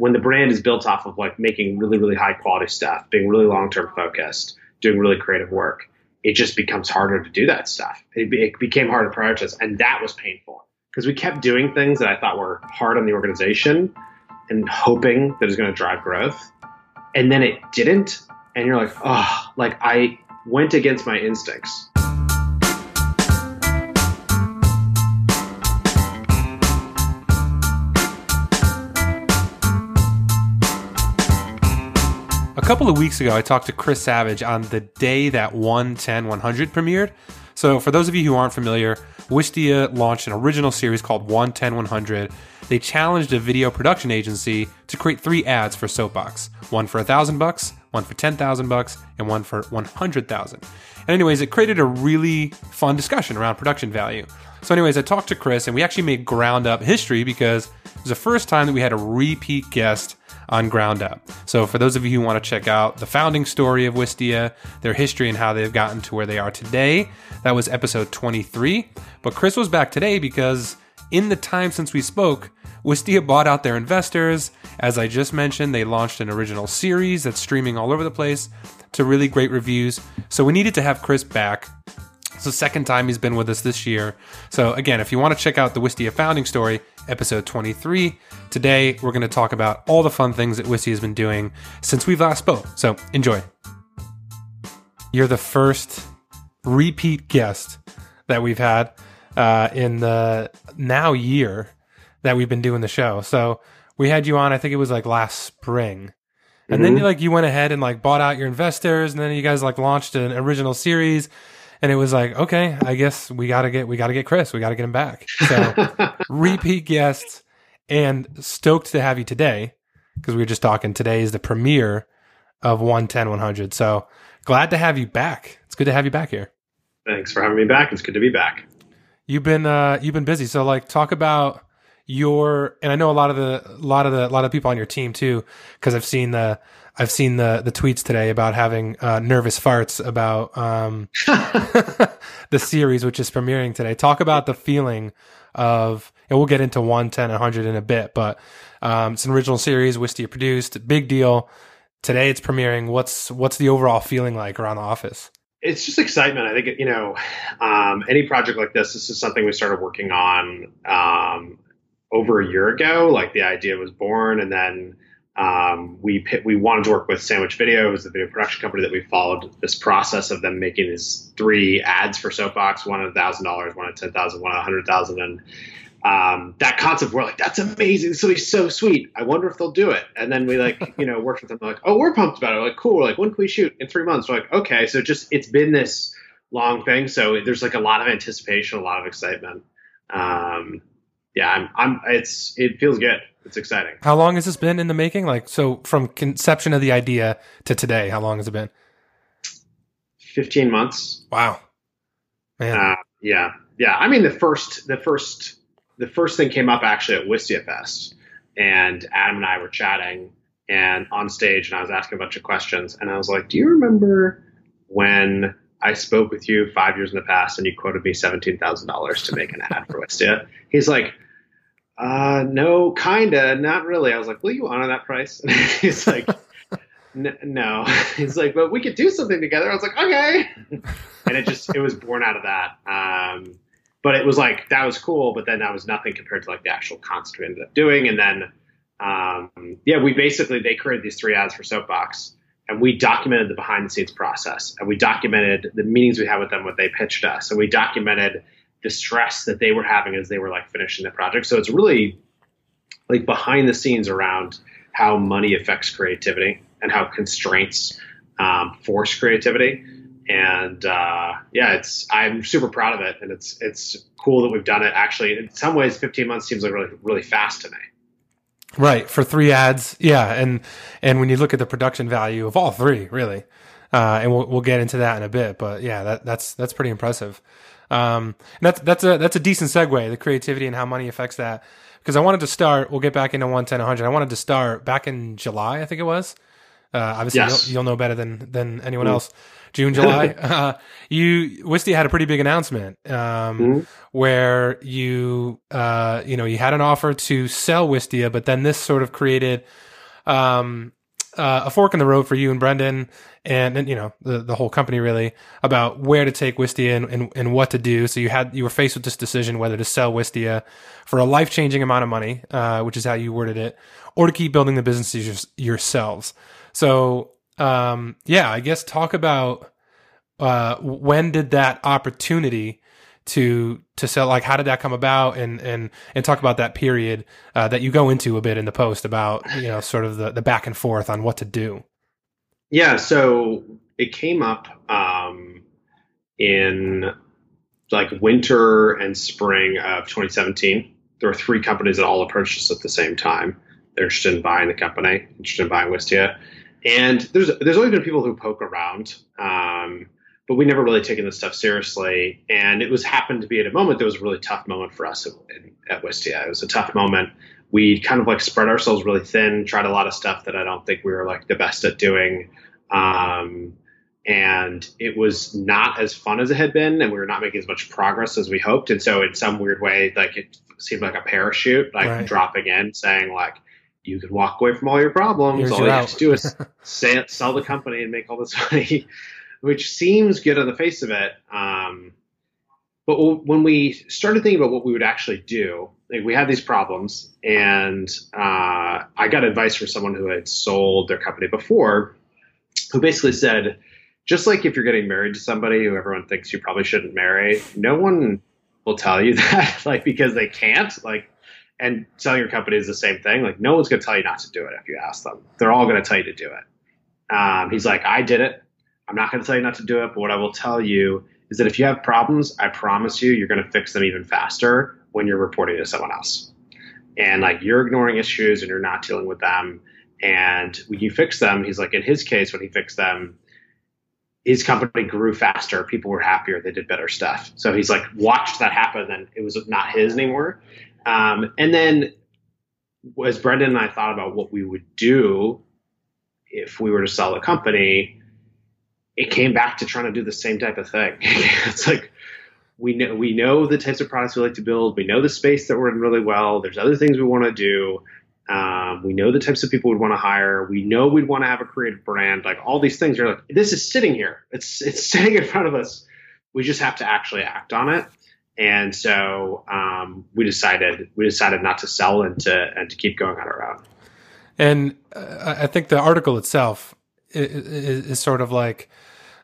when the brand is built off of like making really really high quality stuff, being really long term focused, doing really creative work, it just becomes harder to do that stuff. It, it became harder to prioritize, and that was painful because we kept doing things that I thought were hard on the organization and hoping that it was going to drive growth, and then it didn't, and you're like, oh, like I went against my instincts. Couple of weeks ago, I talked to Chris Savage on the day that 110 100 premiered. So, for those of you who aren't familiar, Wistia launched an original series called 110 100. They challenged a video production agency to create three ads for Soapbox one for a thousand bucks, one for 10,000 bucks, and one for 100,000. And, anyways, it created a really fun discussion around production value. So, anyways, I talked to Chris and we actually made ground up history because it was the first time that we had a repeat guest on Ground Up. So, for those of you who want to check out the founding story of Wistia, their history, and how they've gotten to where they are today, that was episode 23. But Chris was back today because in the time since we spoke, Wistia bought out their investors. As I just mentioned, they launched an original series that's streaming all over the place to really great reviews. So, we needed to have Chris back it's the second time he's been with us this year. So, again, if you want to check out the Wistia founding story, episode 23, today we're going to talk about all the fun things that Wistia has been doing since we've last spoke. So, enjoy. You're the first repeat guest that we've had uh, in the now year that we've been doing the show. So, we had you on, I think it was like last spring. And mm-hmm. then you like you went ahead and like bought out your investors and then you guys like launched an original series and it was like, okay, I guess we gotta get we gotta get Chris, we gotta get him back. So repeat guests, and stoked to have you today because we were just talking. Today is the premiere of 110 100. So glad to have you back. It's good to have you back here. Thanks for having me back. It's good to be back. You've been uh, you've been busy. So like, talk about your and I know a lot of the a lot of the a lot of people on your team too because I've seen the I've seen the the tweets today about having uh, nervous farts about um, the series which is premiering today. Talk about the feeling of and we'll get into 110 100 in a bit, but um, it's an original series Wistia produced, big deal. Today it's premiering. What's what's the overall feeling like around the office? It's just excitement. I think you know um, any project like this. This is something we started working on um, over a year ago. Like the idea was born, and then um, we we wanted to work with Sandwich Video, it was the video production company that we followed this process of them making these three ads for Soapbox, one at thousand dollars, one at ten thousand, one at a hundred thousand, and um, that concept we're like that's amazing. So he's so sweet. I wonder if they'll do it. And then we like you know worked with them. Like oh we're pumped about it. We're like cool. We're like when can we shoot? In three months. We're like okay. So just it's been this long thing. So there's like a lot of anticipation a lot of excitement. Um, yeah, I'm, I'm, it's, it feels good. It's exciting. How long has this been in the making? Like, so from conception of the idea to today, how long has it been? 15 months. Wow. Man. Uh, yeah. Yeah. I mean, the first, the first, the first thing came up actually at Wistia Fest and Adam and I were chatting and on stage and I was asking a bunch of questions and I was like, do you remember when I spoke with you five years in the past and you quoted me $17,000 to make an ad for Wistia? He's like, uh, no, kinda, not really. I was like, will you honor that price? And he's like, no. He's like, but we could do something together. I was like, okay. and it just, it was born out of that. Um, but it was like, that was cool, but then that was nothing compared to like the actual concept we ended up doing. And then, um, yeah, we basically, they created these three ads for Soapbox and we documented the behind the scenes process and we documented the meetings we had with them, what they pitched us. And we documented the stress that they were having as they were like finishing the project. So it's really like behind the scenes around how money affects creativity and how constraints um, force creativity. And uh, yeah, it's I'm super proud of it, and it's it's cool that we've done it. Actually, in some ways, 15 months seems like really really fast to me. Right for three ads, yeah, and and when you look at the production value of all three, really, uh, and we'll we'll get into that in a bit, but yeah, that that's that's pretty impressive. Um, that's that's a that's a decent segue, the creativity and how money affects that. Because I wanted to start, we'll get back into 110, 100. I wanted to start back in July, I think it was. Uh, obviously, yes. you'll, you'll, know better than than anyone mm. else. June, July. uh, you Wistia had a pretty big announcement um, mm. where you uh, you know you had an offer to sell Wistia, but then this sort of created um, uh, a fork in the road for you and Brendan and, and you know the the whole company really about where to take Wistia and, and, and what to do. So you had you were faced with this decision whether to sell Wistia for a life changing amount of money, uh, which is how you worded it, or to keep building the businesses yourselves. So um, yeah, I guess talk about uh, when did that opportunity to to sell like how did that come about? And and and talk about that period uh, that you go into a bit in the post about you know sort of the the back and forth on what to do. Yeah so it came up um, in like winter and spring of 2017 there were three companies that all approached us at the same time. They're interested in buying the company interested in buying wistia. And there's there's always been people who poke around um, but we never really taken this stuff seriously. And it was happened to be at a moment that was a really tough moment for us at, at Wistia. It was a tough moment. We kind of like spread ourselves really thin, tried a lot of stuff that I don't think we were like the best at doing. Um, and it was not as fun as it had been, and we were not making as much progress as we hoped. And so, in some weird way, like it seemed like a parachute, like right. dropping in, saying like, "You can walk away from all your problems. Here's all you out. have to do is sell the company and make all this money." Which seems good on the face of it. Um, but when we started thinking about what we would actually do, like we had these problems, and uh, I got advice from someone who had sold their company before, who basically said, just like if you're getting married to somebody who everyone thinks you probably shouldn't marry, no one will tell you that, like because they can't, like. And selling your company is the same thing. Like no one's going to tell you not to do it if you ask them. They're all going to tell you to do it. Um, he's like, I did it. I'm not going to tell you not to do it, but what I will tell you is that if you have problems, I promise you, you're going to fix them even faster when you're reporting to someone else. And like you're ignoring issues and you're not dealing with them. And when you fix them, he's like, in his case, when he fixed them, his company grew faster. People were happier. They did better stuff. So he's like, watched that happen. And it was not his anymore. Um, and then as Brendan and I thought about what we would do if we were to sell the company, it came back to trying to do the same type of thing. it's like we know we know the types of products we like to build. We know the space that we're in really well. There's other things we want to do. Um, we know the types of people we'd want to hire. We know we'd want to have a creative brand. Like all these things are like this is sitting here. It's it's sitting in front of us. We just have to actually act on it. And so um, we decided we decided not to sell and to and to keep going on our own. And uh, I think the article itself is, is sort of like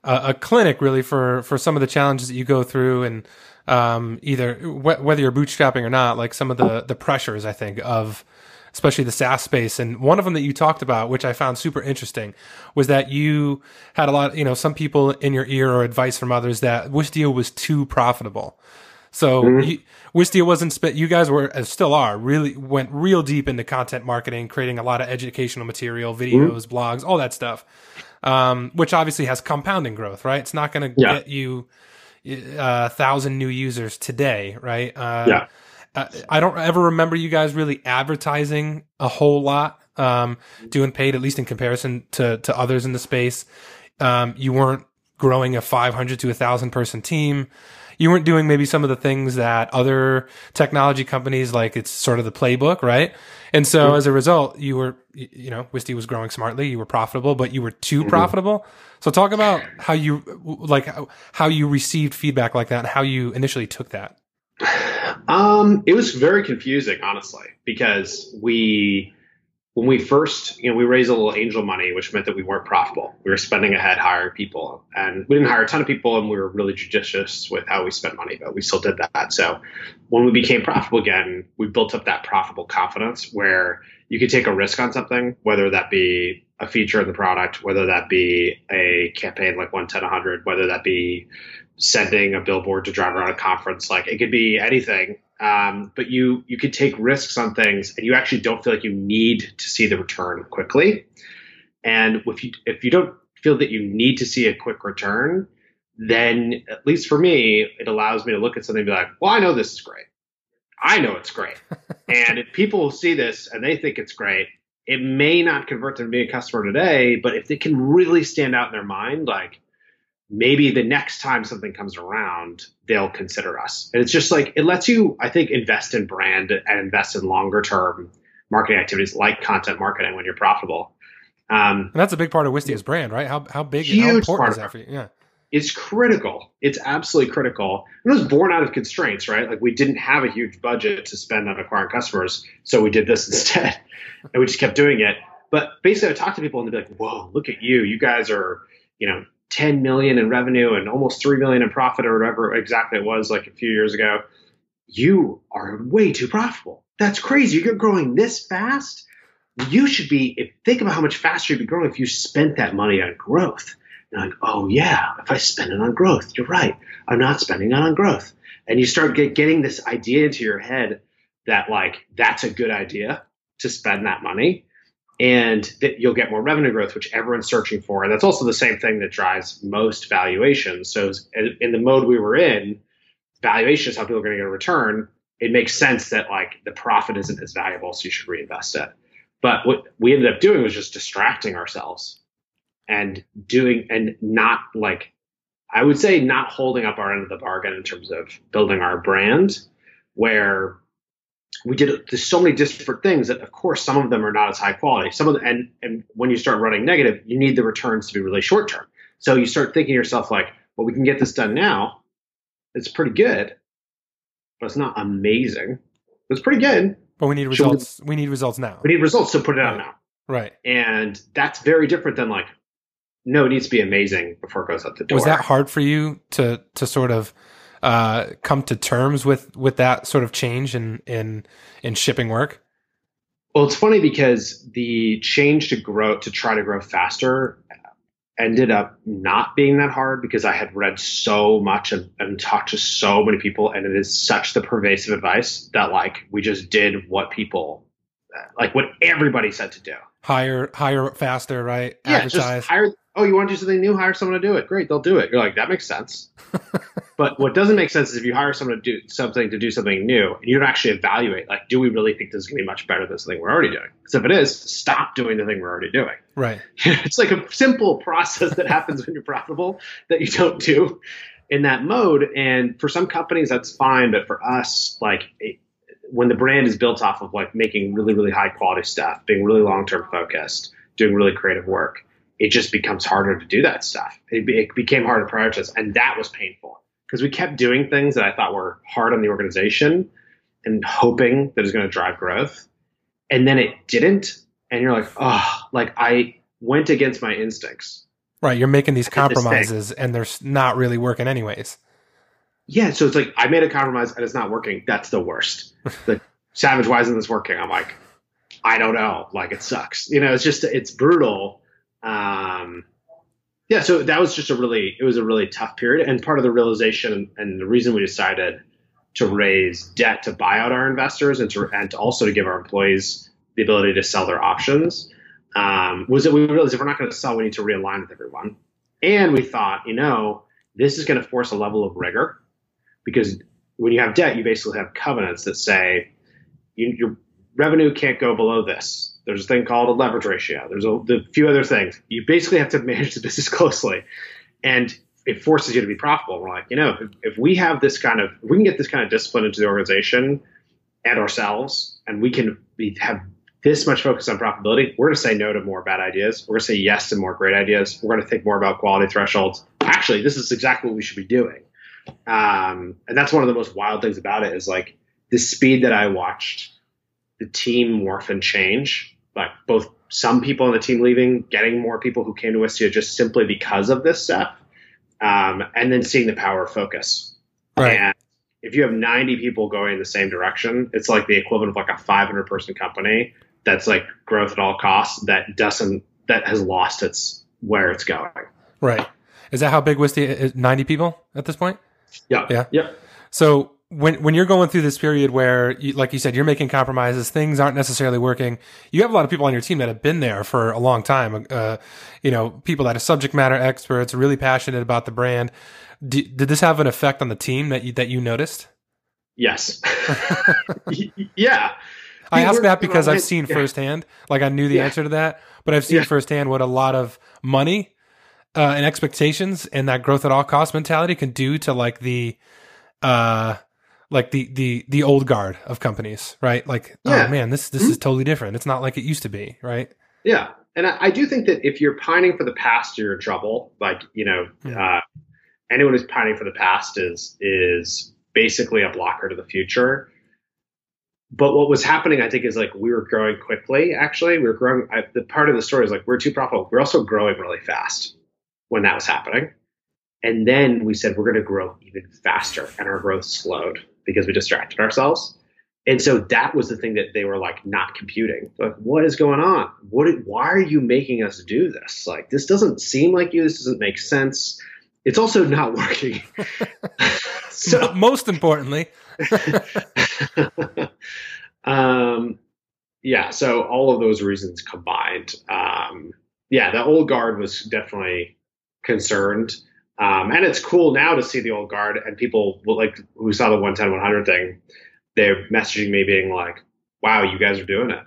a, a, clinic really for for some of the challenges that you go through and um, either wh- whether you're bootstrapping or not, like some of the the pressures I think of especially the SaaS space. And one of them that you talked about, which I found super interesting, was that you had a lot, you know, some people in your ear or advice from others that Wistia was too profitable. So mm-hmm. you, Wistia wasn't spit. You guys were, still are, really went real deep into content marketing, creating a lot of educational material, videos, mm-hmm. blogs, all that stuff um, which obviously has compounding growth, right? It's not going to yeah. get you a uh, thousand new users today, right? Uh, yeah. Uh, I don't ever remember you guys really advertising a whole lot, um, doing paid, at least in comparison to, to others in the space. Um, you weren't growing a 500 to a thousand person team you weren't doing maybe some of the things that other technology companies like it's sort of the playbook, right? And so mm-hmm. as a result, you were, you know, Wistia was growing smartly. You were profitable, but you were too mm-hmm. profitable. So talk about how you, like, how you received feedback like that and how you initially took that. Um, it was very confusing, honestly, because we, when we first, you know, we raised a little angel money, which meant that we weren't profitable. We were spending ahead hiring people, and we didn't hire a ton of people, and we were really judicious with how we spent money, but we still did that. So when we became profitable again, we built up that profitable confidence where you could take a risk on something, whether that be a feature in the product, whether that be a campaign like 110 100, whether that be sending a billboard to drive around a conference, like it could be anything um, but you you could take risks on things, and you actually don't feel like you need to see the return quickly. And if you if you don't feel that you need to see a quick return, then at least for me, it allows me to look at something and be like, well, I know this is great. I know it's great. and if people see this and they think it's great, it may not convert them to be a customer today, but if they can really stand out in their mind, like maybe the next time something comes around, they'll consider us. And it's just like, it lets you, I think, invest in brand and invest in longer term marketing activities like content marketing when you're profitable. Um, and that's a big part of Wistia's brand, right? How how big, huge how important is that for you? Yeah, it's critical. It's absolutely critical. And it was born out of constraints, right? Like we didn't have a huge budget to spend on acquiring customers, so we did this instead, and we just kept doing it. But basically, I would talk to people and they'd be like, "Whoa, look at you! You guys are, you know, 10 million in revenue and almost 3 million in profit or whatever exactly it was like a few years ago. You are way too profitable. That's crazy. You're growing this fast. You should be, think about how much faster you'd be growing if you spent that money on growth. And like, oh yeah, if I spend it on growth, you're right. I'm not spending it on growth. And you start get, getting this idea into your head that like, that's a good idea to spend that money and that you'll get more revenue growth, which everyone's searching for. And that's also the same thing that drives most valuations. So in the mode we were in, valuation is how people are going to get a return. It makes sense that like the profit isn't as valuable, so you should reinvest it. But what we ended up doing was just distracting ourselves and doing and not like I would say not holding up our end of the bargain in terms of building our brand, where we did there's so many different things that of course some of them are not as high quality. Some of the, and and when you start running negative you need the returns to be really short term so you start thinking to yourself like well we can get this done now. It's pretty good but it's not amazing. It's pretty good. But we need results we, we, need results now. We need results so put it out now. Right. And that's very different than like no it needs to be amazing before it goes out the door. was that hard for you to to sort of uh, come to terms with with that sort of change in in in shipping work? Well, it's funny because the change to grow to try to grow faster ended up not being that hard because I had read so much and, and, talked to so many people, and it is such the pervasive advice that like we just did what people like what everybody said to do. Hire, hire faster, right? Yeah, Advertise. just hire oh, you want to do something new? Hire someone to do it. Great, they'll do it. You're like, that makes sense. but what doesn't make sense is if you hire someone to do something to do something new, and you don't actually evaluate, like, do we really think this is going to be much better than something we're already doing? Because if it is, stop doing the thing we're already doing. Right. it's like a simple process that happens when you're profitable that you don't do in that mode. And for some companies, that's fine, but for us, like. It, when the brand is built off of like making really really high quality stuff being really long term focused doing really creative work it just becomes harder to do that stuff. It, it became harder to prioritize, and that was painful because we kept doing things that I thought were hard on the organization and hoping that it was going to drive growth, and then it didn't. And you're like, oh, like I went against my instincts. Right, you're making these compromises, and they're not really working anyways. Yeah, so it's like I made a compromise and it's not working. That's the worst. the savage, why isn't this working? I'm like, I don't know. Like it sucks. You know, it's just it's brutal um, yeah, so that was just a really it was a really tough period, and part of the realization and the reason we decided to raise debt to buy out our investors and to and to also to give our employees the ability to sell their options um, was that we realized if we're not going to sell, we need to realign with everyone, and we thought, you know, this is going to force a level of rigor because when you have debt, you basically have covenants that say you, your revenue can't go below this there's a thing called a leverage ratio. There's a, few other things. You basically have to manage the business closely, and it forces you to be profitable. We're like, you know, if, if we have this kind of, we can get this kind of discipline into the organization and ourselves, and we can be, have this much focus on profitability, we're going to say no to more bad ideas. We're going to say yes to more great ideas. We're going to think more about quality thresholds. Actually, this is exactly what we should be doing. Um, and that's one of the most wild things about it is like the speed that I watched the team morph and change like both some people on the team leaving, getting more people who came to Wistia just simply because of this stuff, um, and then seeing the power of focus. Right. And if you have 90 people going in the same direction, it's like the equivalent of like a 500 person company that's like growth at all costs that doesn't that has lost its where it's going. Right. Is that how big Wistia is? 90 people at this point? Yeah. Yeah. Yeah. So when when you're going through this period where, you, like you said, you're making compromises, things aren't necessarily working. You have a lot of people on your team that have been there for a long time. Uh, you know, people that are subject matter experts, really passionate about the brand. D- did this have an effect on the team that you, that you noticed? Yes. yeah. I ask that because I've seen firsthand, like I knew the yeah. answer to that, but I've seen yeah. firsthand what a lot of money uh, and expectations and that growth at all cost mentality can do to like the uh, like the the the old guard of companies, right? Like, oh, yeah. oh man, this this mm-hmm. is totally different. It's not like it used to be, right? Yeah, and I, I, do think that if you're pining for the past, you're in trouble. Like, you know, uh, anyone who's pining for the past is is basically a blocker to the future. But what was happening, I think, is like we were growing quickly. Actually, we were growing. I, the part of the story is like we're too profitable. We're also growing really fast when that was happening. And then we said we're going to grow even faster, and our growth slowed because we distracted ourselves. And so that was the thing that they were like not computing. Like, what is going on? What? Why are you making us do this? Like, this doesn't seem like you. This doesn't make sense. It's also not working. so most importantly, um, yeah. So all of those reasons combined, um, yeah, the old guard was definitely concerned. Um, and it's cool now to see the old guard and people like who saw the 110 100 thing they're messaging me being like wow you guys are doing it.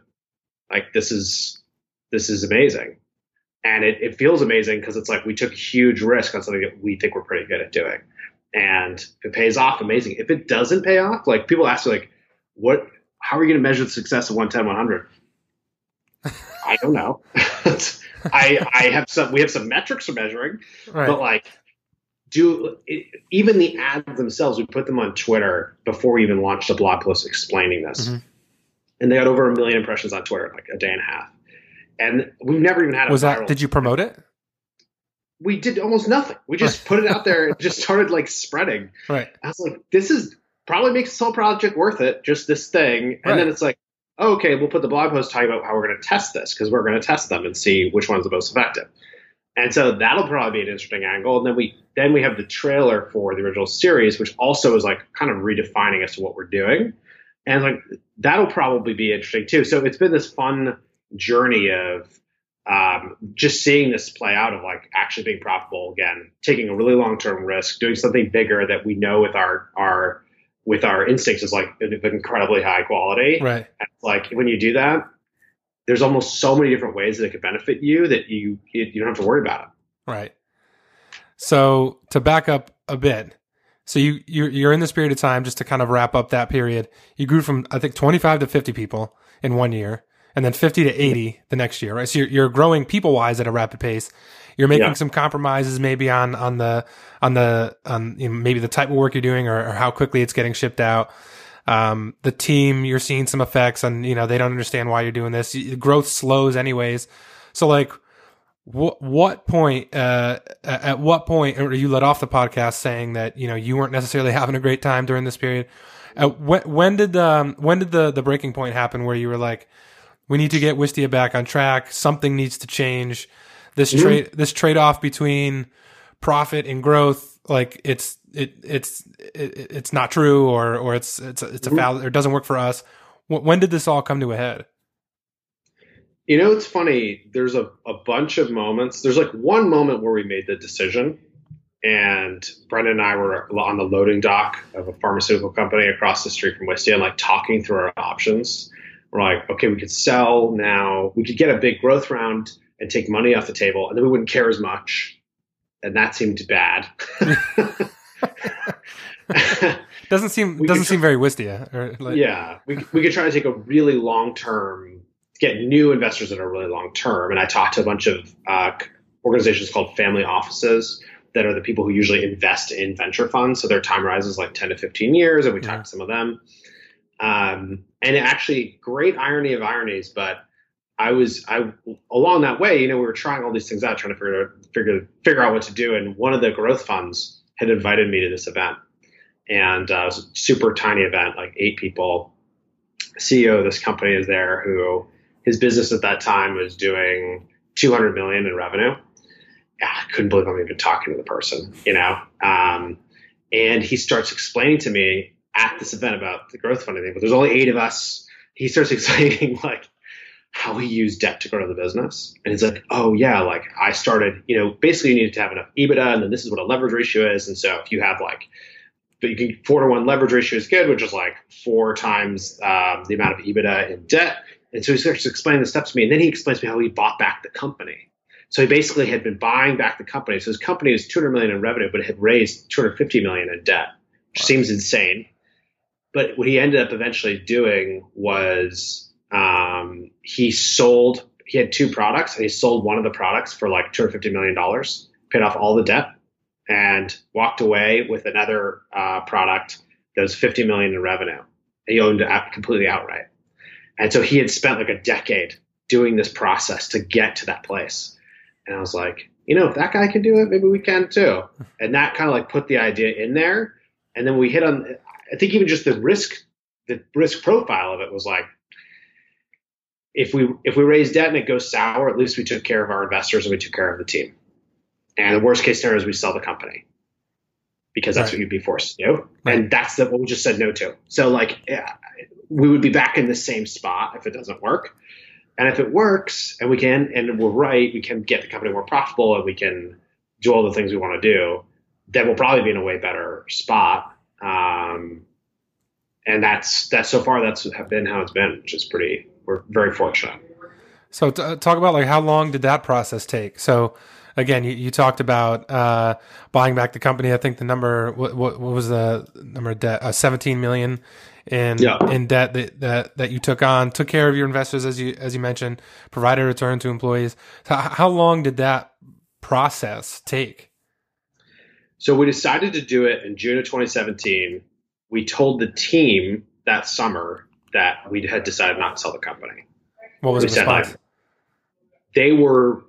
Like this is this is amazing. And it, it feels amazing because it's like we took a huge risk on something that we think we're pretty good at doing. And if it pays off amazing. If it doesn't pay off like people ask me like what how are you going to measure the success of 110 100 i don't know. I i have some we have some metrics for measuring right. but like do even the ads themselves we put them on twitter before we even launched a blog post explaining this. Mm-hmm. and they got over a million impressions on twitter in like a day and a half. And we've never even had A was that did you promote it? We did almost nothing. We just put it out there and just started like spreading. Right. I was like this is probably makes this whole project worth it just this thing. And right. then it's like oh, okay we'll put the blog post talking about how we're going to test this because we're going to test them and see which one's the most effective and so that'll probably be an interesting angle. And then we then we have the trailer for the original series, which also is like kind of redefining as to what we're doing. And like that'll probably be interesting too. So it's been this fun journey of um, just seeing this play out of like actually being profitable again, taking a really long term risk, doing something bigger that we know with our our with our instincts is like incredibly high quality. Right. And like when you do that, there's almost so many different ways that it could benefit you that you you don't have to worry about it. Right. So to back up a bit, so you you're, you're in this period of time just to kind of wrap up that period. You grew from I think 25 to 50 people in one year, and then 50 to 80 the next year, right? So you're, you're growing people wise at a rapid pace. You're making yeah. some compromises maybe on on the on the on you know, maybe the type of work you're doing or, or how quickly it's getting shipped out. Um, the team, you're seeing some effects and, you know, they don't understand why you're doing this. Growth slows anyways. So like, what, what point, uh, at what point are you let off the podcast saying that, you know, you weren't necessarily having a great time during this period? Uh, when, when did, um, when did the, the breaking point happen where you were like, we need to get Wistia back on track. Something needs to change. This mm-hmm. trade, this trade off between profit and growth, like it's, it it's it, it's not true or or it's it's it's a mm-hmm. foul or it doesn't work for us. When did this all come to a head? You know, it's funny. There's a, a bunch of moments. There's like one moment where we made the decision, and Brendan and I were on the loading dock of a pharmaceutical company across the street from Wistia and like talking through our options. We're like, okay, we could sell now. We could get a big growth round and take money off the table, and then we wouldn't care as much. And that seemed bad. doesn't seem doesn't seem very Wistia. Or like, yeah, we we could try to take a really long term, get new investors that are really long term. And I talked to a bunch of uh, organizations called family offices that are the people who usually invest in venture funds. So their time horizon is like ten to fifteen years, and we yeah. talked to some of them. Um, and actually, great irony of ironies, but I was I along that way, you know, we were trying all these things out, trying to figure figure figure out what to do. And one of the growth funds had invited me to this event. And uh, it was a super tiny event, like eight people. CEO of this company is there who his business at that time was doing 200 million in revenue. Yeah, I couldn't believe I'm even talking to the person, you know? Um, and he starts explaining to me at this event about the growth funding thing, but there's only eight of us. He starts explaining like how he used debt to grow the business. And he's like, oh yeah, like I started, you know, basically you needed to have enough EBITDA and then this is what a leverage ratio is. And so if you have like, but you can four to one leverage ratio is good, which is like four times um, the amount of EBITDA in debt. And so he starts explaining the steps to me. And then he explains to me how he bought back the company. So he basically had been buying back the company. So his company was 200 million in revenue, but it had raised 250 million in debt, which wow. seems insane. but what he ended up eventually doing was um, he sold. He had two products, and he sold one of the products for like two hundred fifty million dollars, paid off all the debt, and walked away with another uh, product that was fifty million in revenue. He owned it completely outright, and so he had spent like a decade doing this process to get to that place. And I was like, you know, if that guy can do it, maybe we can too. And that kind of like put the idea in there. And then we hit on, I think even just the risk, the risk profile of it was like, if we if we raise debt and it goes sour, at least we took care of our investors and we took care of the team. And the worst case scenario is we sell the company because that's right. what you'd be forced to do. Right. And that's the, what we just said no to. So like, yeah, we would be back in the same spot if it doesn't work. And if it works and we can, and we're right, we can get the company more profitable and we can do all the things we want to do, then we'll probably be in a way better spot. Um, and that's, that's so far, that's been how it's been, which is pretty, we're very fortunate. So t- talk about like how long did that process take? So again, you, you talked about uh, buying back the company. I think the number what, what, what was the number of debt? Uh, Seventeen million in yeah. in debt that, that that you took on, took care of your investors as you as you mentioned, provided a return to employees. So how long did that process take? So we decided to do it in June of 2017. We told the team that summer that we had decided not to sell the company. What was we the response? They were.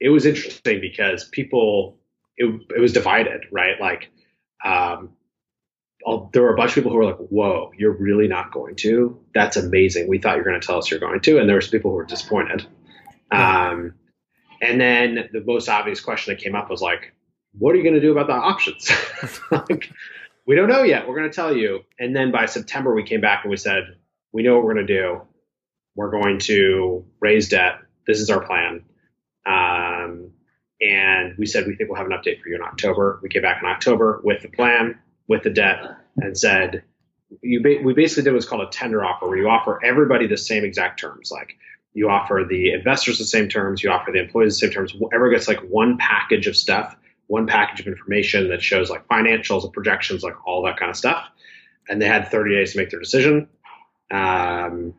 It was interesting because people. It, it was divided, right? Like, um, there were a bunch of people who were like, "Whoa, you're really not going to? That's amazing. We thought you were going to tell us you're going to." And there was people who were disappointed. Um, and then the most obvious question that came up was like, "What are you going to do about the options?" like, we don't know yet. We're going to tell you. And then by September, we came back and we said, "We know what we're going to do. We're going to raise debt. This is our plan." Um, and we said we think we'll have an update for you in October. We came back in October with the plan with the debt and said, you ba- we basically did what's called a tender offer, where you offer everybody the same exact terms. Like you offer the investors the same terms, you offer the employees the same terms. Whoever gets like one package of stuff, one package of information that shows like financials and projections, like all that kind of stuff. And they had 30 days to make their decision. Um,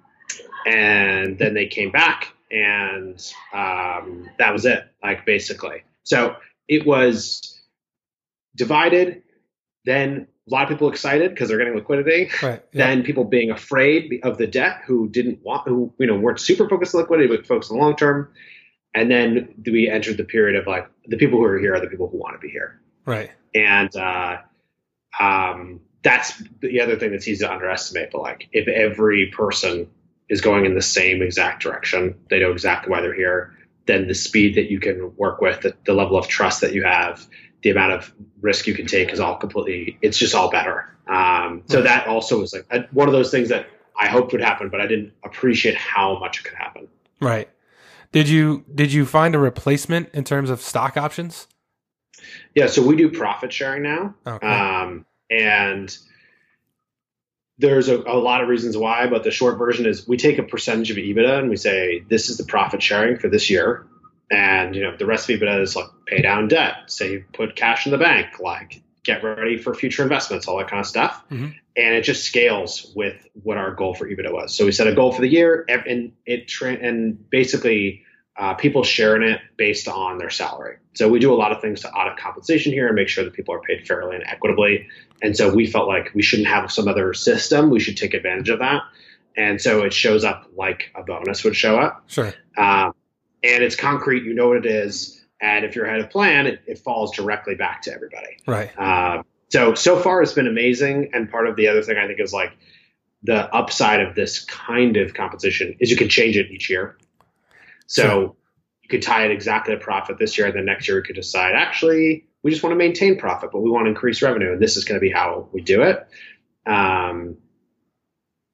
and then they came back, and um, that was it. Like basically, so it was divided then a lot of people excited because they're getting liquidity. Right, yeah. Then people being afraid of the debt who didn't want, who you know weren't super focused on liquidity but focused on the long term. And then we entered the period of like the people who are here are the people who want to be here. Right. And uh, um, that's the other thing that's easy to underestimate. But like if every person is going in the same exact direction, they know exactly why they're here. Then the speed that you can work with, the, the level of trust that you have, the amount of risk you can take is all completely it's just all better um, so that also was like a, one of those things that i hoped would happen but i didn't appreciate how much it could happen right did you did you find a replacement in terms of stock options yeah so we do profit sharing now okay. um, and there's a, a, lot of reasons why but the short version is we take a percentage of ebitda and we say this is the profit sharing for this year and you know the rest of EBITDA is like pay down debt, say put cash in the bank, like get ready for future investments, all that kind of stuff. Mm-hmm. And it just scales with what our goal for EBITDA was. So we set a goal for the year, and it tra- and basically uh, people sharing it based on their salary. So we do a lot of things to audit compensation here and make sure that people are paid fairly and equitably. And so we felt like we shouldn't have some other system. We should take advantage of that. And so it shows up like a bonus would show up. Sure. Um, and it's concrete. You know what it is, and if you're ahead of plan, it, it falls directly back to everybody. Right. Uh, so so far, it's been amazing. And part of the other thing I think is like the upside of this kind of competition is you can change it each year. So sure. you could tie it exactly to profit this year, and then next year we could decide actually we just want to maintain profit, but we want to increase revenue, and this is going to be how we do it. Um,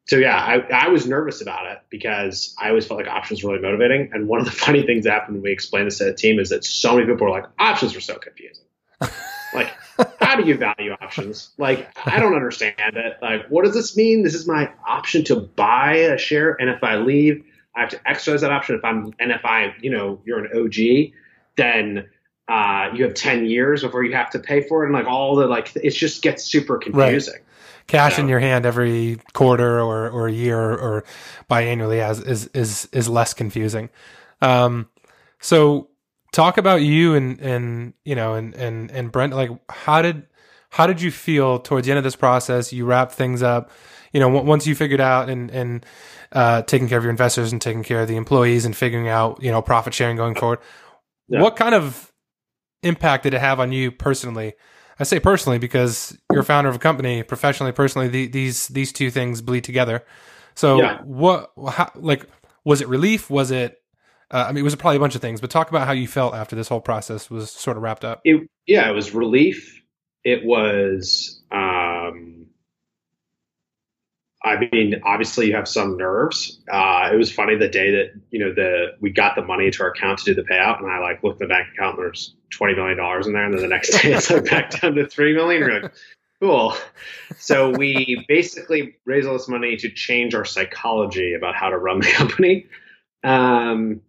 so yeah, I, I was nervous about it because I always felt like options were really motivating. And one of the funny things that happened when we explained this to the team is that so many people were like, options were so confusing. like, how do you value options? Like, I don't understand it. Like, what does this mean? This is my option to buy a share, and if I leave, I have to exercise that option. If I'm and if I, you know, you're an OG, then uh, you have ten years before you have to pay for it, and like all the like, it just gets super confusing. Right. cash in your hand every quarter or, or a year or, or biannually as is, is, is less confusing. Um, so talk about you and, and, you know, and, and, and Brent, like how did, how did you feel towards the end of this process? You wrap things up, you know, once you figured out and, and, uh, taking care of your investors and taking care of the employees and figuring out, you know, profit sharing going forward. Yeah. What kind of impact did it have on you personally? I say personally because you're a founder of a company. Professionally, personally, the, these these two things bleed together. So, yeah. what, how, like, was it relief? Was it? Uh, I mean, it was probably a bunch of things. But talk about how you felt after this whole process was sort of wrapped up. It, yeah, it was relief. It was. Um, I mean, obviously you have some nerves. Uh, it was funny the day that you know the we got the money to our account to do the payout, and I like looked at the bank account and there's twenty million dollars in there, and then the next day it's like back down to three million. You're like, cool. So we basically raised all this money to change our psychology about how to run the company, um,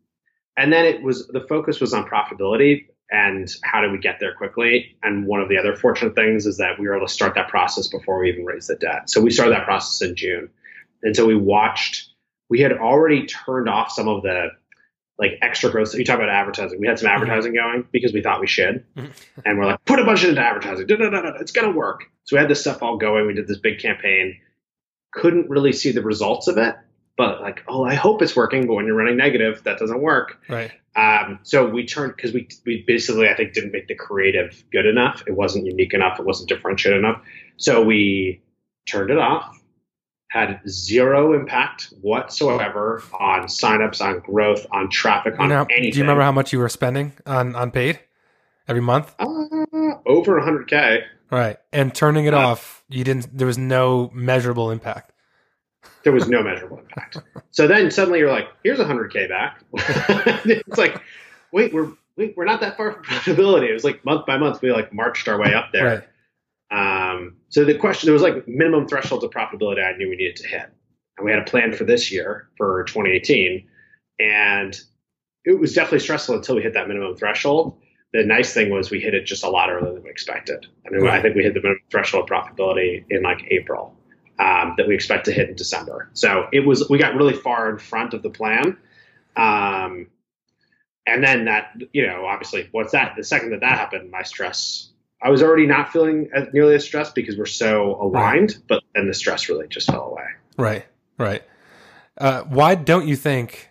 and then it was the focus was on profitability and how do we get there quickly? And one of the other fortunate things is that we were able to start that process before we even raised the debt. So we started that process in June. And so we watched, we had already turned off some of the like extra growth. You talk about advertising. We had some advertising mm-hmm. going because we thought we should. Mm-hmm. and we're like, put a bunch into advertising. Da, da, da, it's going to work. So we had this stuff all going. We did this big campaign. Couldn't really see the results of it but like, oh, I hope it's working. But when you're running negative, that doesn't work. Right. Um, so we turned because we we basically I think didn't make the creative good enough. It wasn't unique enough. It wasn't differentiated enough. So we turned it off. Had zero impact whatsoever on signups, on growth, on traffic, on anything. Do you remember how much you were spending on on paid every month? Uh, over 100k. Right, and turning it uh, off, you didn't. There was no measurable impact there was no measurable impact. So then suddenly you're like, here's 100k back. it's like, wait, we're wait, we're not that far from profitability. It was like month by month we like marched our way up there. Right. Um, so the question there was like minimum thresholds of profitability I knew we needed to hit, and we had a plan for this year for 2018, and it was definitely stressful until we hit that minimum threshold. The nice thing was we hit it just a lot earlier than we expected. I mean. I think we hit the minimum threshold of profitability in like April um, that we expect to hit in December. So it was we got really far in front of the plan. Um, and then that, you know, obviously, what's that? The second that that happened, my stress, I was already not feeling as, nearly as stressed because we're so aligned, right. but then the stress really just fell away. Right, right. Uh, why don't you think,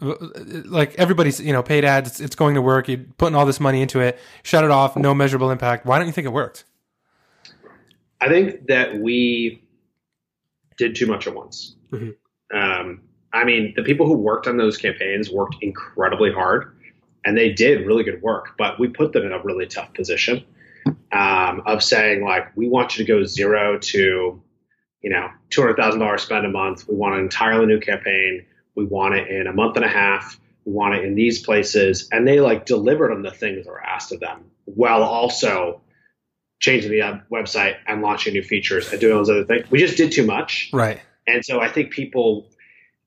like everybody's, you know, paid ads, it's, it's going to work, you're putting all this money into it, shut it off, no measurable impact. Why don't you think it worked? I think that we did too much at once. Mm-hmm. Um, I mean, the people who worked on those campaigns worked incredibly hard, and they did really good work. But we put them in a really tough position um, of saying like, we want you to go zero to, you know, two hundred thousand dollars spend a month. We want an entirely new campaign. We want it in a month and a half. We want it in these places, and they like delivered on the things that were asked of them, while also changing the uh, website and launching new features and doing all those other things. We just did too much. Right. And so I think people,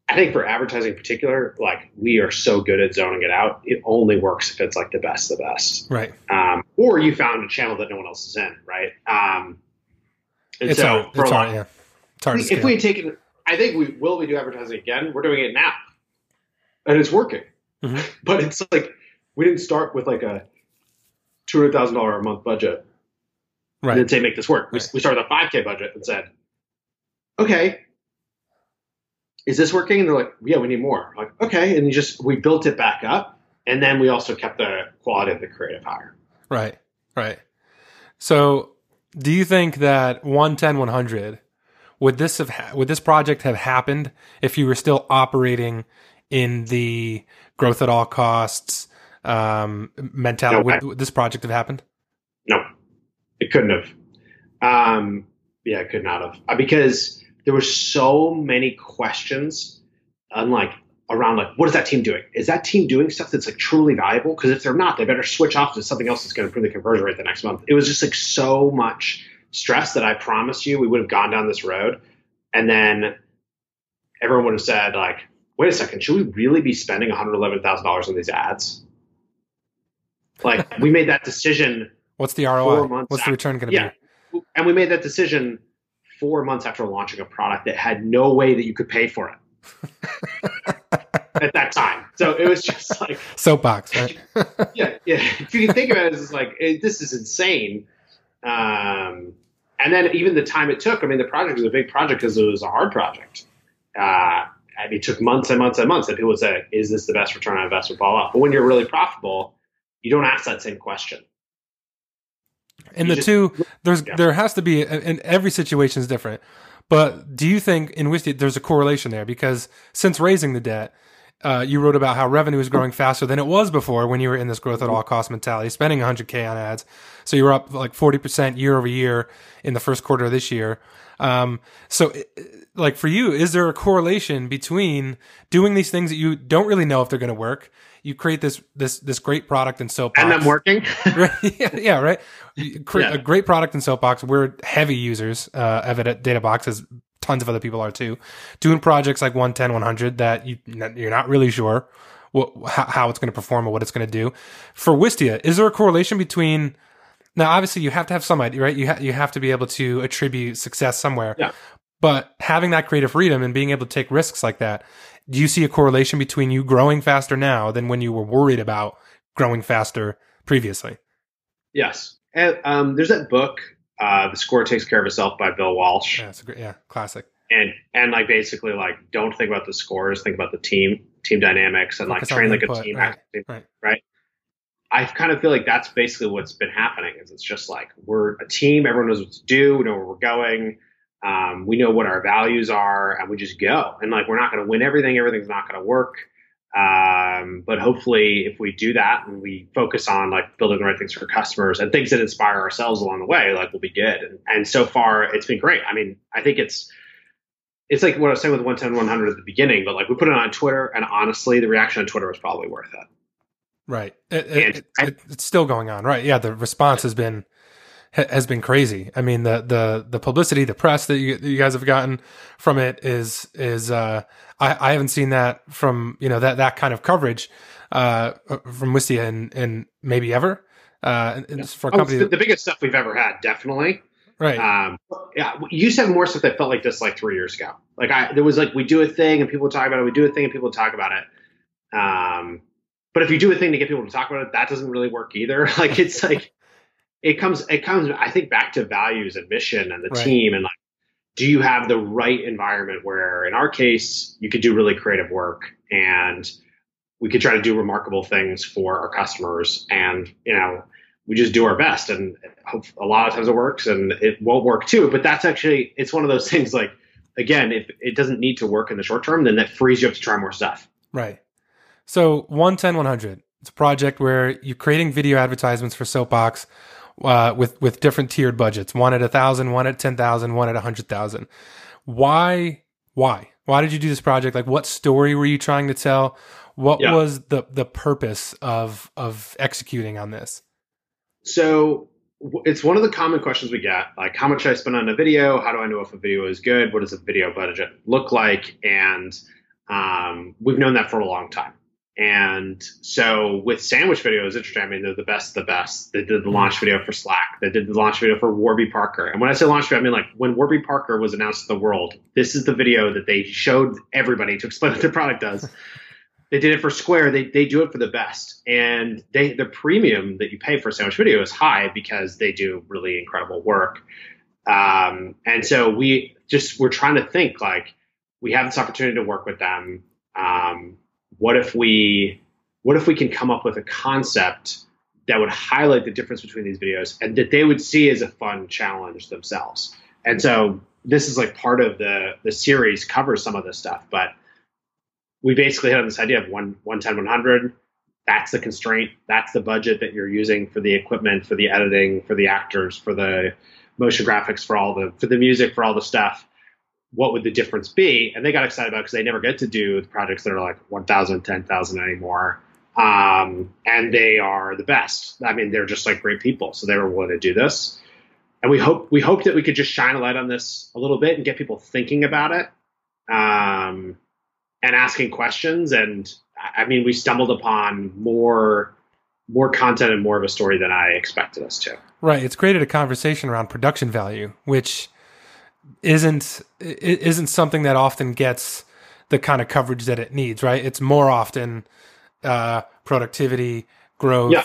I think for advertising in particular, like we are so good at zoning it out. It only works if it's like the best, of the best. Right. Um, or you found a channel that no one else is in. Right. Um, and it's so hard. for it's a lot, hard, yeah. It's hard if we had taken, I think we will we do advertising again. We're doing it now, and it's working. Mm-hmm. But it's like we didn't start with like a two hundred thousand dollar a month budget right. and then say make this work. Right. We, we started a 5K budget and said, okay, is this working? And they're like, yeah, we need more. I'm like, okay, and you just we built it back up, and then we also kept the quality of the creative higher. Right, right. So, do you think that 110 100 would this have ha- would this project have happened if you were still operating in the growth at all costs um, mentality? No, I, would this project have happened? Couldn't have. Um, yeah, it could not have uh, because there were so many questions, unlike around like what is that team doing? Is that team doing stuff that's like truly valuable? Because if they're not, they better switch off to something else that's going to improve the conversion rate the next month. It was just like so much stress that I promised you we would have gone down this road, and then everyone would have said like, wait a second, should we really be spending one hundred eleven thousand dollars on these ads? Like we made that decision What's the ROI? What's the return going to yeah. be? And we made that decision four months after launching a product that had no way that you could pay for it at that time. So it was just like soapbox, right? yeah, yeah. If you think about it, it's like it, this is insane. Um, and then even the time it took. I mean, the project was a big project because it was a hard project. Uh, it took months and months and months. And people would say, "Is this the best return on investment?" Blah blah. But when you're really profitable, you don't ask that same question. And you the just, two, there's yeah. there has to be, and every situation is different. But do you think in Wistia there's a correlation there? Because since raising the debt, uh, you wrote about how revenue is growing faster than it was before when you were in this growth at all cost mentality, spending 100k on ads. So you were up like 40% year over year in the first quarter of this year. Um, so like for you, is there a correlation between doing these things that you don't really know if they're going to work? You create this this this great product in Soapbox, and i'm working. right? Yeah, yeah, right. You create yeah. a great product in Soapbox. We're heavy users uh, of it at DataBox, as tons of other people are too. Doing projects like 110, 100 that you you're not really sure what how, how it's going to perform or what it's going to do. For Wistia, is there a correlation between now, obviously, you have to have some idea, right? You ha- you have to be able to attribute success somewhere. Yeah. But having that creative freedom and being able to take risks like that, do you see a correlation between you growing faster now than when you were worried about growing faster previously? Yes. And um, there's that book, uh, "The Score Takes Care of Itself" by Bill Walsh. Yeah, it's a great, yeah, classic. And and like basically like don't think about the scores, think about the team, team dynamics, and Focus like train like a team, right, right. right? I kind of feel like that's basically what's been happening. Is it's just like we're a team, everyone knows what to do, we know where we're going um, we know what our values are, and we just go. And like, we're not going to win everything. Everything's not going to work. Um, but hopefully, if we do that and we focus on like building the right things for customers and things that inspire ourselves along the way, like we'll be good. And, and so far, it's been great. I mean, I think it's it's like what I was saying with 110 100 at the beginning, but like we put it on Twitter, and honestly, the reaction on Twitter was probably worth it. Right. It, it, it, it's still going on. Right. Yeah. The response has been has been crazy. I mean, the the the publicity, the press that you, you guys have gotten from it is is uh, I, I haven't seen that from you know that that kind of coverage uh, from Wistia and and maybe ever uh, yeah. for a company. Oh, the, the, biggest stuff we've ever had, definitely. Right. Um, yeah, you used to have more stuff that felt like this like three years ago. Like I, there was like we do a thing and people talk about it. We do a thing and people talk about it. Um, but if you do a thing to get people to talk about it, that doesn't really work either. like it's like it comes it comes I think back to values and mission and the right. team and like do you have the right environment where in our case you could do really creative work and we could try to do remarkable things for our customers and you know we just do our best and hope a lot of times it works and it won't work too but that's actually it's one of those things like again if it doesn't need to work in the short term then that frees you up to try more stuff. Right. So 110 100 it's a project where you're creating video advertisements for soapbox uh, with with different tiered budgets. One at a thousand, one at ten thousand, one at a hundred thousand. Why? Why? Why did you do this project? Like, what story were you trying to tell? What yeah. was the the purpose of of executing on this? So it's one of the common questions we get like how much i spend on a video how do i know if a video is good what does a video budget look like and um, we've known that for a long time and so with sandwich video, it's interesting. I mean, they're the best, of the best. They did the launch video for Slack. They did the launch video for Warby Parker. And when I say launch video, I mean like when Warby Parker was announced to the world, this is the video that they showed everybody to explain what their product does. they did it for Square. They, they do it for the best. And they the premium that you pay for sandwich video is high because they do really incredible work. Um, and so we just we're trying to think like we have this opportunity to work with them. Um, what if we what if we can come up with a concept that would highlight the difference between these videos and that they would see as a fun challenge themselves? And so this is like part of the the series covers some of this stuff but we basically hit on this idea of one 110 100 that's the constraint. That's the budget that you're using for the equipment for the editing for the actors for the motion graphics for all the for the music for all the stuff what would the difference be? And they got excited about because they never get to do the projects that are like 1,000, 10,000 anymore. Um, and they are the best. I mean, they're just like great people. So they were willing to do this. And we hope we hope that we could just shine a light on this a little bit and get people thinking about it um, and asking questions. And I mean, we stumbled upon more more content and more of a story than I expected us to. Right. It's created a conversation around production value, which isn't isn't something that often gets the kind of coverage that it needs, right? It's more often uh, productivity, growth, yeah.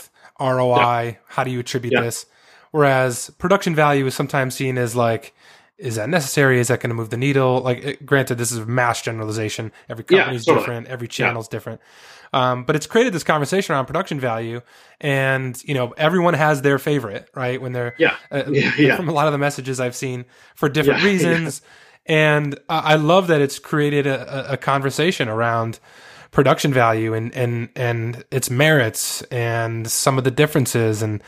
ROI. Yeah. How do you attribute yeah. this? Whereas production value is sometimes seen as like, is that necessary? Is that going to move the needle? Like, it, granted, this is a mass generalization. Every company is totally. different. Every channel is different. Um, but it's created this conversation around production value, and you know everyone has their favorite, right? When they're yeah, uh, yeah, from a lot of the messages I've seen for different yeah, reasons, yeah. and uh, I love that it's created a, a, conversation around production value and and and its merits and some of the differences and.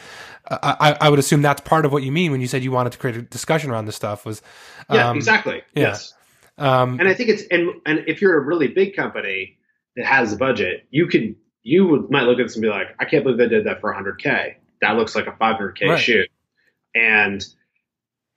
I, I would assume that's part of what you mean when you said you wanted to create a discussion around this stuff. Was um, yeah, exactly. Yes, um, and I think it's and and if you're a really big company, that has a budget, you can you would, might look at this and be like, I can't believe they did that for 100k. That looks like a 500k right. shoot, and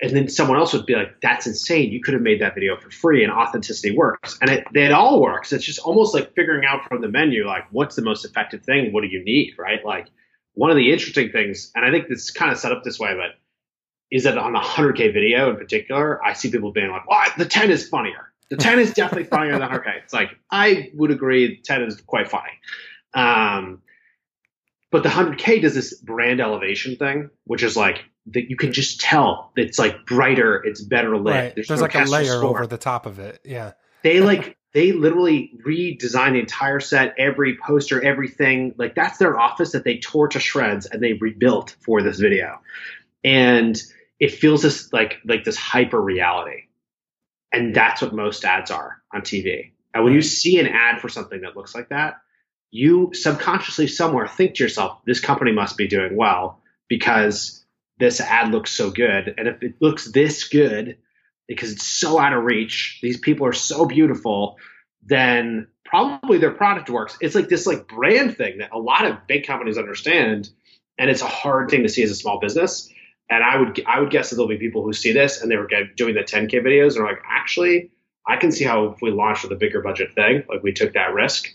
and then someone else would be like, that's insane. You could have made that video for free, and authenticity works, and it it all works. It's just almost like figuring out from the menu, like what's the most effective thing, what do you need, right? Like one of the interesting things, and I think this kind of set up this way, but is that on the 100k video in particular, I see people being like, well, the 10 is funnier the 10 is definitely funnier than 100K. It's like, I would agree 10 is quite funny. Um, but the 100K does this brand elevation thing, which is like that you can just tell it's like brighter, it's better lit. Right. There's, There's no like a layer score. over the top of it. Yeah. They like, they literally redesigned the entire set, every poster, everything. Like that's their office that they tore to shreds and they rebuilt for this video. And it feels this like, like this hyper reality and that's what most ads are on TV. And when you see an ad for something that looks like that, you subconsciously somewhere think to yourself, this company must be doing well because this ad looks so good. And if it looks this good, because it's so out of reach, these people are so beautiful, then probably their product works. It's like this like brand thing that a lot of big companies understand. And it's a hard thing to see as a small business. And I would I would guess that there'll be people who see this and they were doing the 10k videos and are like, actually, I can see how if we launched with a bigger budget thing, like we took that risk,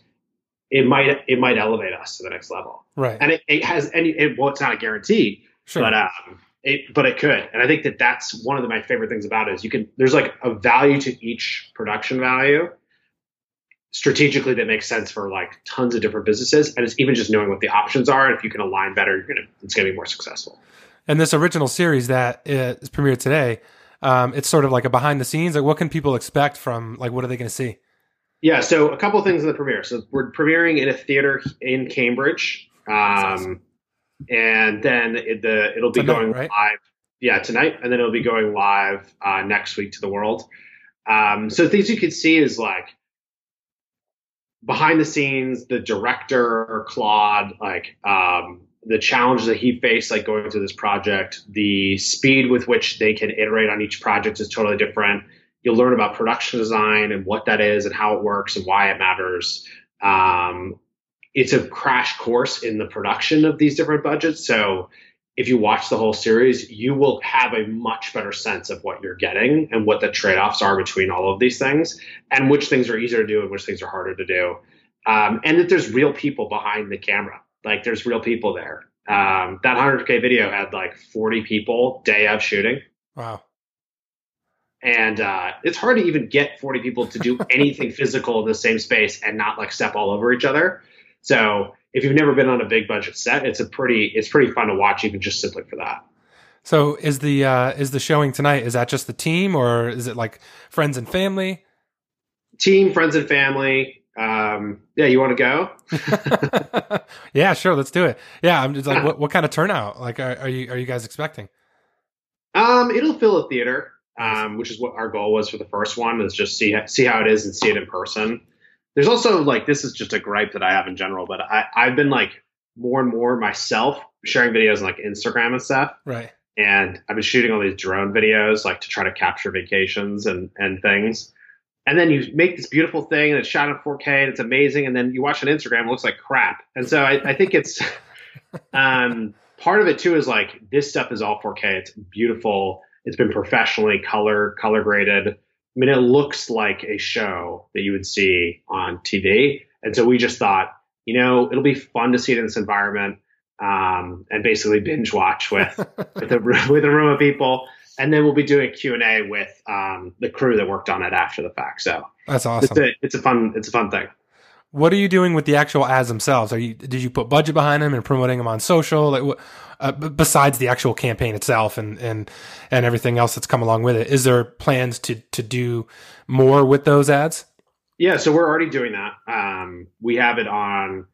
it might it might elevate us to the next level. Right. And it, it has any it, well, it's not a guarantee, sure. but um, it but it could. And I think that that's one of the, my favorite things about it is you can there's like a value to each production value strategically that makes sense for like tons of different businesses and it's even just knowing what the options are and if you can align better you're gonna it's gonna be more successful and this original series that is premiered today, um, it's sort of like a behind the scenes. Like, what can people expect from? Like, what are they going to see? Yeah, so a couple of things in the premiere. So we're premiering in a theater in Cambridge, um, awesome. And then it, the it'll be tonight, going right? live. Yeah, tonight, and then it'll be going live uh, next week to the world. Um, so things you could see is like behind the scenes, the director Claude, like um, the challenges that he faced, like going through this project, the speed with which they can iterate on each project is totally different. You'll learn about production design and what that is and how it works and why it matters. Um, it's a crash course in the production of these different budgets. So if you watch the whole series, you will have a much better sense of what you're getting and what the trade offs are between all of these things and which things are easier to do and which things are harder to do. Um, and that there's real people behind the camera. Like there's real people there. Um, that 100k video had like 40 people day of shooting. Wow. And uh, it's hard to even get 40 people to do anything physical in the same space and not like step all over each other. So if you've never been on a big budget set, it's a pretty it's pretty fun to watch even just simply for that. So is the uh, is the showing tonight? Is that just the team or is it like friends and family? Team, friends and family. Um, yeah, you want to go? yeah, sure. Let's do it. Yeah, I'm just like, what, what kind of turnout? Like, are, are, you are you guys expecting? Um, it'll fill a theater, um, which is what our goal was for the first one. Is just see see how it is and see it in person. There's also like this is just a gripe that I have in general, but I I've been like more and more myself sharing videos on like Instagram and stuff. Right. And I've been shooting all these drone videos like to try to capture vacations and and things and then you make this beautiful thing and it's shot in 4K and it's amazing, and then you watch on Instagram, it looks like crap. And so I, I think it's um, part of it too is like this stuff is all 4K. It's beautiful. It's been professionally color color graded. I mean, it looks like a show that you would see on TV. And so we just thought, you know, it'll be fun to see it in this environment um, and basically binge watch with with a, with a room of people and then we'll be doing a Q&A with um, the crew that worked on it after the fact. So That's awesome. it's a, it's a fun it's a fun thing. What are you doing with the actual ads themselves? Are you did you put budget behind them and promoting them on social? Like, uh, besides the actual campaign itself and and and everything else that's come along with it, is there plans to to do more with those ads? Yeah, so we're already doing that. Um, we have it on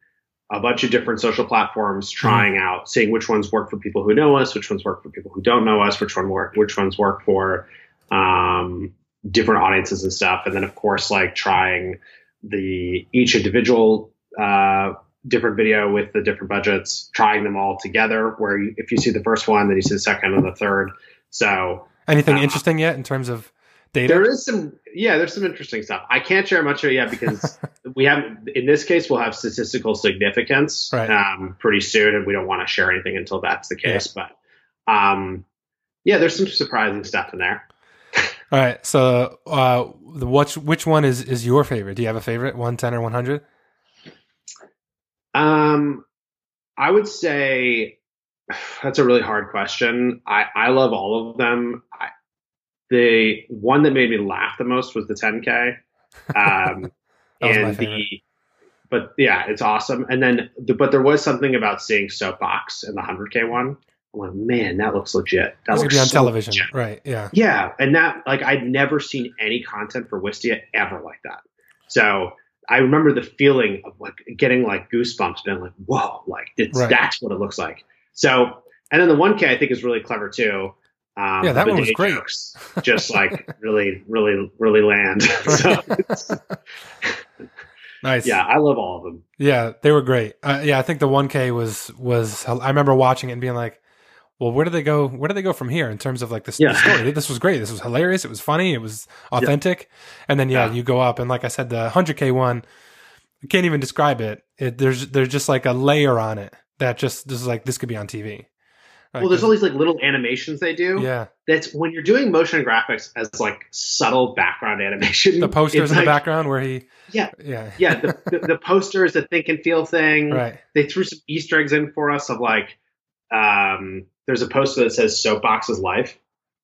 a bunch of different social platforms, trying out, seeing which ones work for people who know us, which ones work for people who don't know us, which one work, which ones work for um, different audiences and stuff, and then of course like trying the each individual uh, different video with the different budgets, trying them all together. Where you, if you see the first one, then you see the second and the third. So Anything Uh, interesting yet in terms of data? there is some, yeah, there's some interesting stuff. I can't share much of it yet because we haven't. in this case, we'll have statistical significance Right. um, pretty soon, and we don't want to share anything until that's the case. But um, yeah, there's some surprising stuff in there. All right. So, uh, the which which one is is your favorite? Do you have a favorite? One ten or one hundred? Um, I would say that's a really hard question. I, I love all of them. I, the one that made me laugh the most was the 10K. Um, That was my and the, but yeah, it's awesome. And then, but there was something about seeing Soapbox in the 100K one. I'm like, man, that looks legit. That looks be on so television, legit. right? Yeah. Yeah, and that like I'd never seen any content for Wistia ever like that. So I remember the feeling of like getting like goosebumps, being like, "Whoa!" Like it's, Right. that's what it looks like. So, and then the one K I think is really clever too. Um, Yeah, that one was great. jokes just like really, really, really land. so, Nice. yeah, I love all of them. Yeah, they were great. Uh, yeah, I think the 1K was was. I remember watching it and being like, "Well, where do they go? Where do they go from here in terms of like this Yeah. the story? This was great. This was hilarious. It was funny. It was authentic." And then yeah, Yeah. you go up and like I said, the 100K one, I can't even describe it. it. There's there's just like a layer on it that just this is like this could be on TV. Right, Well, there's all these like little animations they do. yeah, That's when you're doing motion graphics as like subtle background animation. the posters in the background where he Yeah. yeah yeah, the, the, the posters, the think and feel thing. right They threw some Easter eggs in for us of like, um, there's a poster that says "Soapbox's life,"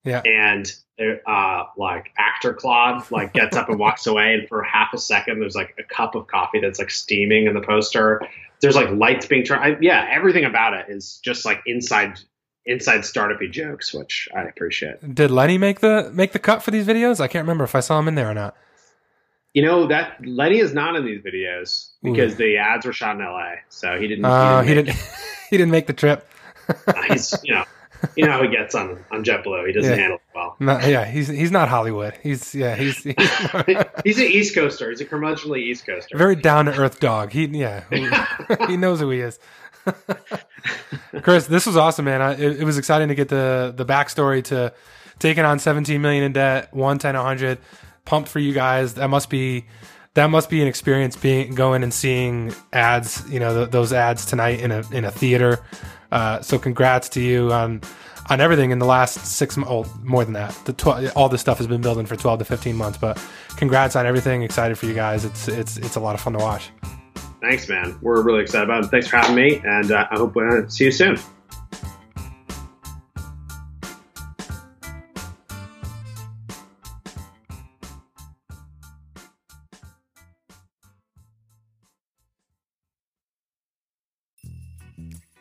yeah and there, uh, like actor Claude like gets up and walks away, and for half a second, there's like a cup of coffee that's like steaming in the poster. There's like lights being turned. I, yeah, everything about it is just like inside inside startupy jokes, which I appreciate. Did Lenny make the make the cut for these videos? I can't remember if I saw him in there or not. You know that Lenny is not in these videos because the ads were shot in L.A., so he didn't. Uh, he make didn't. he didn't make the trip. He's you know you know how he gets on on JetBlue. He doesn't Yeah. handle it well. No, yeah, he's he's not Hollywood. He's yeah, he's, he's he's an East Coaster. He's a curmudgeonly East Coaster. very down to earth dog. He yeah, he knows who he is. Chris, this was awesome, man. I, it, it was exciting to get the the backstory to taking on 17 million in debt, 110 100. Pumped for you guys. That must be that must be an experience being going and seeing ads. You know th- those ads tonight in a in a theater. Uh, so congrats to you on on everything in the last six. Oh, more than that. The tw- all this stuff has been building for 12 to 15 months. But congrats on everything. Excited for you guys. It's it's it's a lot of fun to watch. Thanks, man. We're really excited about it. Thanks for having me, and uh, I hope uh, see you soon.